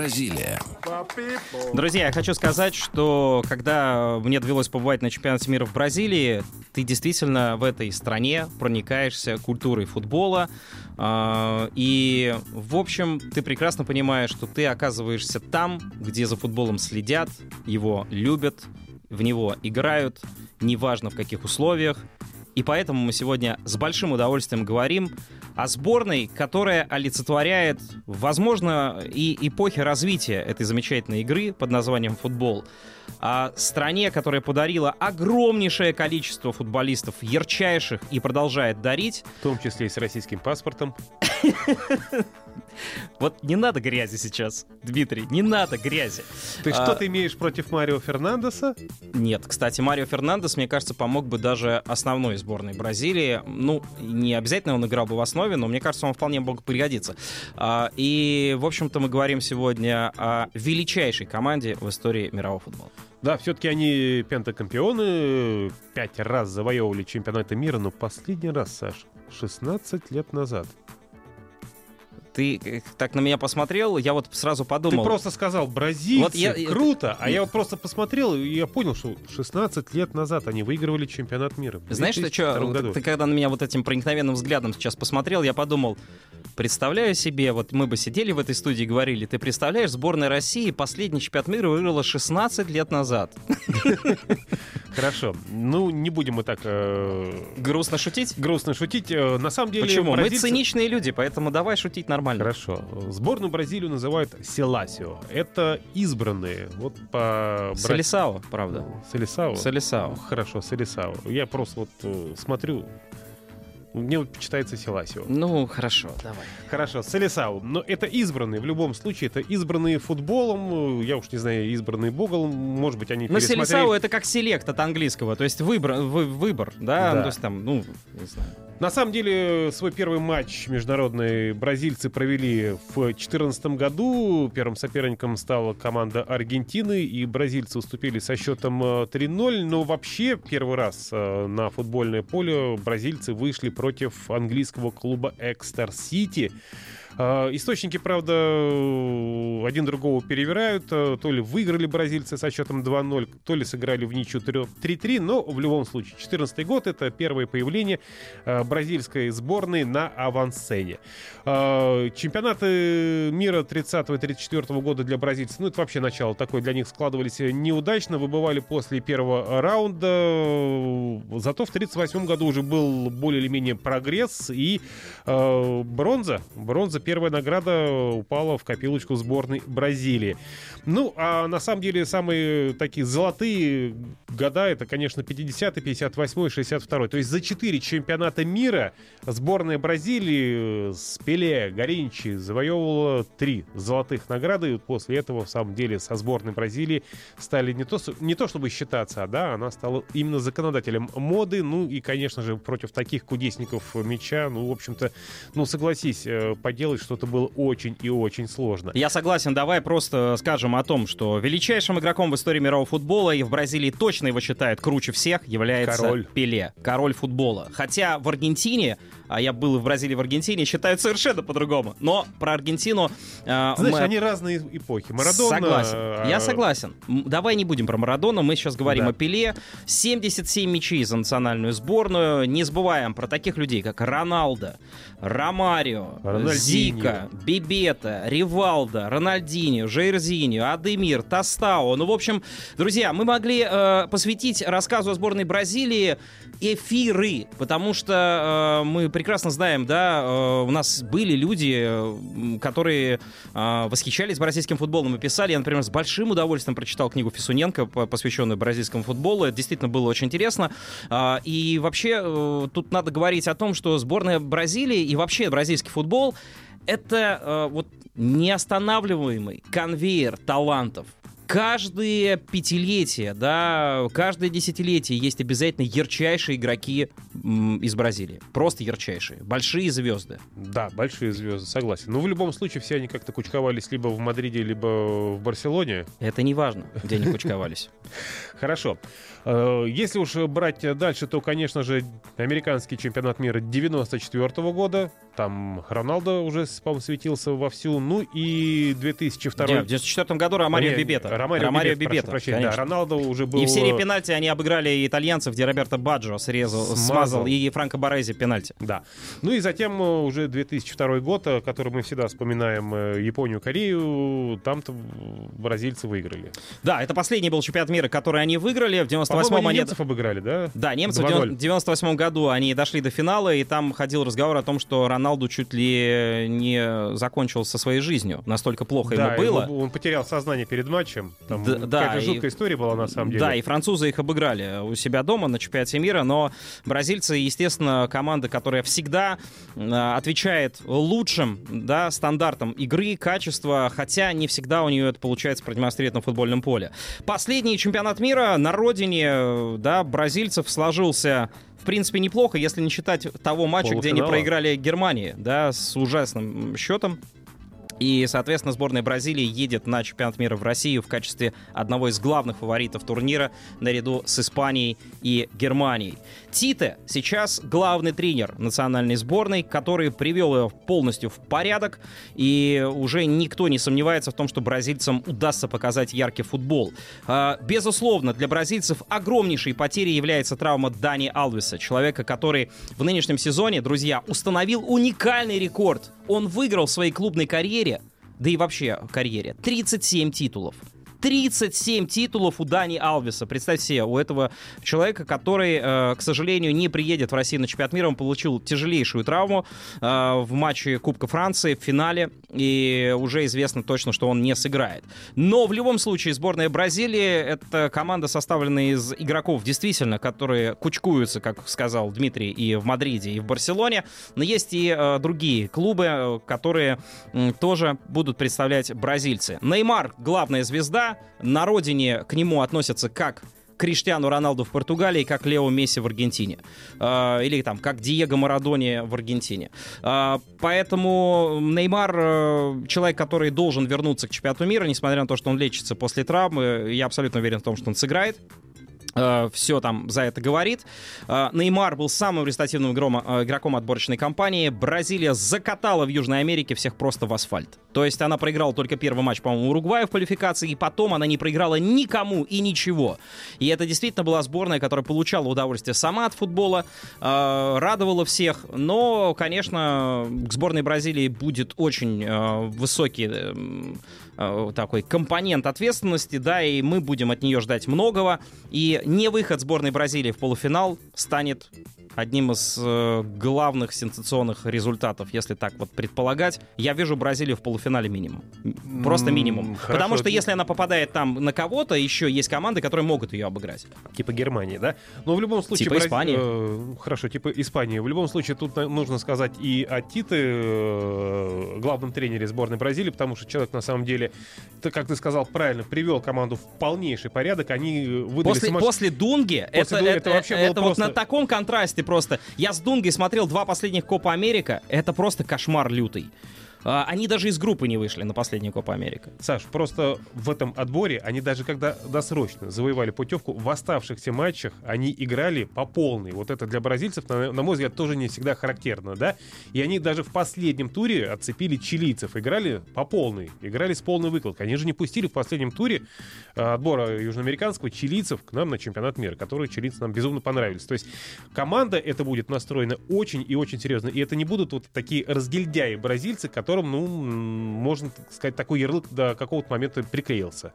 Бразилия. Друзья, я хочу сказать, что когда мне довелось побывать на чемпионате мира в Бразилии, ты действительно в этой стране проникаешься культурой футбола. э, И, в общем, ты прекрасно понимаешь, что ты оказываешься там, где за футболом следят, его любят, в него играют, неважно в каких условиях. И поэтому мы сегодня с большим удовольствием говорим о сборной, которая олицетворяет, возможно, и эпохи развития этой замечательной игры под названием футбол. О стране, которая подарила огромнейшее количество футболистов, ярчайших, и продолжает дарить. В том числе и с российским паспортом. Вот не надо грязи сейчас, Дмитрий, не надо грязи. Ты А, что ты имеешь против Марио Фернандеса? Нет, кстати, Марио Фернандес, мне кажется, помог бы даже основной сборной Бразилии. Ну, не обязательно он играл бы в основе, но мне кажется, он вполне мог пригодиться. А, И, в общем-то, мы говорим сегодня о величайшей команде в истории мирового футбола. Да, все-таки они пентакомпионы, пять раз завоевывали чемпионаты мира, но последний раз, Саш, 16 лет назад. Ты э, так на меня посмотрел, я вот сразу подумал. Ты просто сказал, бразильцы, Вот я- я- круто, а я вот просто посмотрел, и я понял, что 16 лет назад они выигрывали чемпионат мира. Знаешь, ты 2002 что, году. ты когда на меня вот этим проникновенным взглядом сейчас посмотрел, я подумал, представляю себе, вот мы бы сидели в этой студии и говорили, ты представляешь, сборная России последний чемпионат мира выиграла 16 лет назад. Хорошо, ну не будем мы так э, Грустно шутить? грустно шутить. Э, На самом деле... Почему? Мы бразильцы- циничные люди, поэтому давай шутить нормально. Хорошо. Сборную Бразилию называют Селасио. Это избранные. Вот по... Солисао, правда. Селисао? Солисао. Хорошо, Селисао. Я просто вот э, смотрю, мне вот читается Селасио. Ну, хорошо, давай. Хорошо, Селисао. Но это избранные, в любом случае, это избранные футболом, э, я уж не знаю, избранные богом, может быть, они Ну, пересмотрели... Селисао это как селект от английского, то есть выбор, вы- выбор да? Да. Ну, то есть там, ну, не знаю. На самом деле, свой первый матч международный бразильцы провели в 2014 году. Первым соперником стала команда Аргентины, и бразильцы уступили со счетом э, 3-0. Но вообще первый раз э, на футбольное поле бразильцы вышли против английского клуба Экстер Сити. Э, Источники, правда, один другого перевирают. Э, То ли выиграли бразильцы со счетом 2-0, то ли сыграли в ничью 3-3. Но в любом случае, 2014 год — это первое появление э, бразильской сборной на авансцене. Чемпионаты мира 30 и 34 года для бразильцев, ну это вообще начало такое для них складывались неудачно, выбывали после первого раунда. Зато в 38 году уже был более или менее прогресс и э, бронза. Первая награда упала в копилочку сборной Бразилии. Ну, а на самом деле самые такие золотые года, это, конечно, 50-й, 58-й, 62-й. То есть за 4 чемпионата мира сборная Бразилии с Пеле, Горинчи завоевывала 3 золотых награды. И после этого, в самом деле, со сборной Бразилии стали не то, не то чтобы считаться, а да, она стала именно законодателем моды. Ну и, конечно же, против таких кудесников мяча, ну, в общем-то, ну, согласись, э, поделать что-то было очень и очень сложно. Я согласен, давай просто скажем о том, что величайшим игроком в истории мирового футбола, и в Бразилии точно его считают круче всех, является Король. Пеле, король футбола. Хотя в Аргентине, а я был и в Бразилии, и в Аргентине, считают совершенно по-другому. Но про Аргентину... э, Знаешь, мы- они разные эпохи. Марадона... Согласен. э, Я согласен. М, Давай не будем про Марадону, мы сейчас говорим Да. о Пеле. 77 мячей за национальную сборную. Не забываем про таких людей, как Роналдо, Ромарио, Рональдиньо. Зика, Бибета, Ривалдо, Рональдинho, Жейрзиньо, Адемир, Тостао. Ну, в общем, друзья, мы могли э, посвятить рассказу о сборной Бразилии эфиры, потому что э, мы прекрасно знаем, да, э, у нас были люди, э, которые э, восхищались бразильским футболом и писали. Я, например, с большим удовольствием прочитал книгу Фисуненко, по- посвященную бразильскому футболу. Это действительно было очень интересно. А, И вообще э, тут надо говорить о том, что сборная Бразилии и вообще бразильский футбол это э, вот неостанавливаемый конвейер талантов каждое пятилетие, да, каждое десятилетие есть обязательно ярчайшие игроки из Бразилии. Просто ярчайшие. Большие звезды. Да, большие звезды, согласен. Но в любом случае все они как-то кучковались либо в Мадриде, либо в Барселоне. Это не важно, где они кучковались. Хорошо. Э, если уж брать дальше, то, конечно же, американский чемпионат мира 94 года. Там Роналдо уже, по-моему, светился вовсю. Ну и 2002... в 94 году Ромарио Бибета. Ромарио, Ромарио Бибета, прощения, да, Роналдо уже был... И в серии пенальти они обыграли итальянцев, где Роберто Баджо срезал, смазал, смазал и Франко Борези пенальти. Да. Ну и затем э, уже 2002 год, э, который мы всегда вспоминаем, э, Японию, Корею, там-то бразильцы выиграли. Да, это последний был чемпионат мира, который они выиграли. В 98-м они... немцев обыграли, да? Да, немцы в 98 году они дошли до финала, и там ходил разговор о том, что Роналду чуть ли не закончил со своей жизнью. Настолько плохо да, ему было. Он потерял сознание перед матчем. Там да, какая-то жуткая и, история была на самом деле. Да, и французы их обыграли у себя дома на чемпионате мира, но бразильцы, естественно, команда, которая всегда э, отвечает лучшим да, стандартам игры, качества, хотя не всегда у нее это получается продемонстрировать на футбольном поле. Последний чемпионат мира на родине да, бразильцев сложился в принципе, неплохо, если не считать того матча, Полуфинала. где они проиграли Германии, да, с ужасным счетом. И, соответственно, сборная Бразилии едет на чемпионат мира в Россию в качестве одного из главных фаворитов турнира наряду с Испанией и Германией. Тите сейчас главный тренер национальной сборной, который привел ее полностью в порядок, и уже никто не сомневается в том, что бразильцам удастся показать яркий футбол. А, безусловно, для бразильцев огромнейшей потерей является травма Дани Алвеса, человека, который в нынешнем сезоне, друзья, установил уникальный рекорд. Он выиграл в своей клубной карьере да и вообще карьере, 37 титулов. 37 титулов у Дани Алвиса. Представьте себе, у этого человека, который, э, к сожалению, не приедет в Россию на чемпионат мира, он получил тяжелейшую травму э, в матче Кубка Франции в финале, и уже известно точно, что он не сыграет. Но в любом случае сборная Бразилии — это команда, составленная из игроков, действительно, которые кучкуются, как сказал Дмитрий, и в Мадриде, и в Барселоне, но есть и э, другие клубы, которые э, тоже будут представлять бразильцы. Неймар — главная звезда, на родине к нему относятся как Криштиану Роналду в Португалии, как Лео Месси в Аргентине. Э, или там, как Диего Марадони в Аргентине. Э, поэтому Неймар э, человек, который должен вернуться к чемпионату мира, несмотря на то, что он лечится после травмы. Я абсолютно уверен в том, что он сыграет. Э, все там за это говорит. Э, Неймар был самым результативным игром, э, игроком отборочной кампании. Бразилия закатала в Южной Америке всех просто в асфальт. То есть она проиграла только первый матч, по-моему, Уругвая в квалификации, и потом она не проиграла никому и ничего. И это действительно была сборная, которая получала удовольствие сама от футбола, радовала всех. Но, конечно, к сборной Бразилии будет очень высокий такой компонент ответственности, да, и мы будем от нее ждать многого. И не выход сборной Бразилии в полуфинал станет одним из э, главных сенсационных результатов, если так вот предполагать. Я вижу Бразилию в полуфинале минимум. Просто минимум. Хорошо. Потому что если она попадает там на кого-то, еще есть команды, которые могут ее обыграть. Типа Германии, да? Но в любом случае... Типа Браз... Испании. Э, хорошо, типа Испании. В любом случае тут нужно сказать и о Тите, э, главном тренере сборной Бразилии, потому что человек на самом деле, ты, как ты сказал правильно, привел команду в полнейший порядок. Они выдали... После, сумасш... после Дунги, после это, Дунги это, это, вообще это, это просто... вот на таком контрасте просто. Я с Дунгой смотрел два последних Копа Америка. Это просто кошмар лютый. А, они даже из группы не вышли на последнюю Копа Америка. Саш, просто в этом отборе они даже когда досрочно завоевали путевку, в оставшихся матчах они играли по полной. Вот это для бразильцев, на, на мой взгляд, тоже не всегда характерно, да? И они даже в последнем туре отцепили чилийцев, играли по полной, играли с полной выкладкой. Они же не пустили в последнем туре а, отбора южноамериканского чилийцев к нам на чемпионат мира, которые чилийцы нам безумно понравились. То есть команда это будет настроена очень и очень серьезно. И это не будут вот такие разгильдяи бразильцы, которые которым, ну, можно сказать, такой ярлык до какого-то момента приклеился.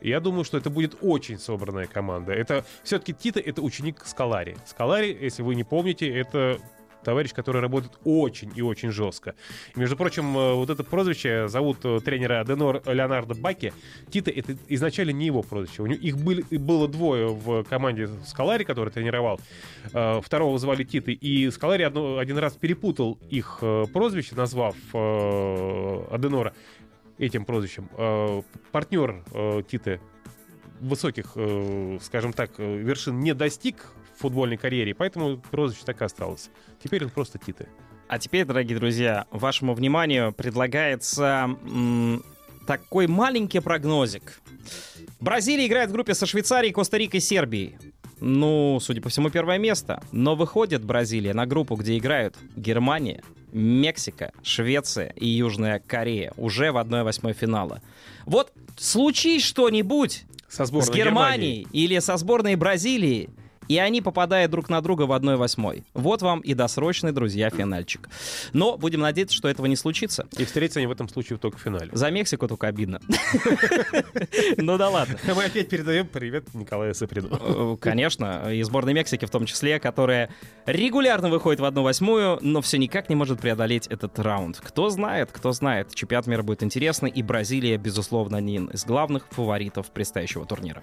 Я думаю, что это будет очень собранная команда. Это все-таки Тита это ученик Скалари. Скалари, если вы не помните, это товарищ, который работает очень и очень жестко. И, между прочим, э, вот это прозвище зовут э, тренера Аденор Леонардо Баки. Тита — это изначально не его прозвище. У него, их были, было двое в команде Скалари, который тренировал. Э, второго звали Титы. И Скалари одно, один раз перепутал их прозвище, назвав Аденора этим прозвищем. Партнер Титы высоких, скажем так, вершин не достиг футбольной карьере, поэтому прозвище так и осталось. Теперь он просто Титы. А теперь, дорогие друзья, вашему вниманию предлагается м- такой маленький прогнозик. Бразилия играет в группе со Швейцарией, Коста-Рикой, Сербией. Ну, судя по всему, первое место. Но выходит Бразилия на группу, где играют Германия, Мексика, Швеция и Южная Корея уже в 1-8 финала. Вот случись что-нибудь со с Германией Германии. или со сборной Бразилии, и они попадают друг на друга в 1-8. Вот вам и досрочный, друзья, финальчик. Но будем надеяться, что этого не случится. И встретятся они в этом случае только в финале. За Мексику только обидно. Ну да ладно. Мы опять передаем привет Николаю Саприну. Э, конечно, и сборной Мексики в том числе, которая регулярно выходит в 1-8, но все никак не может преодолеть этот раунд. Кто знает, кто знает. Чемпионат мира будет интересный, и Бразилия, безусловно, один из главных фаворитов предстоящего турнира.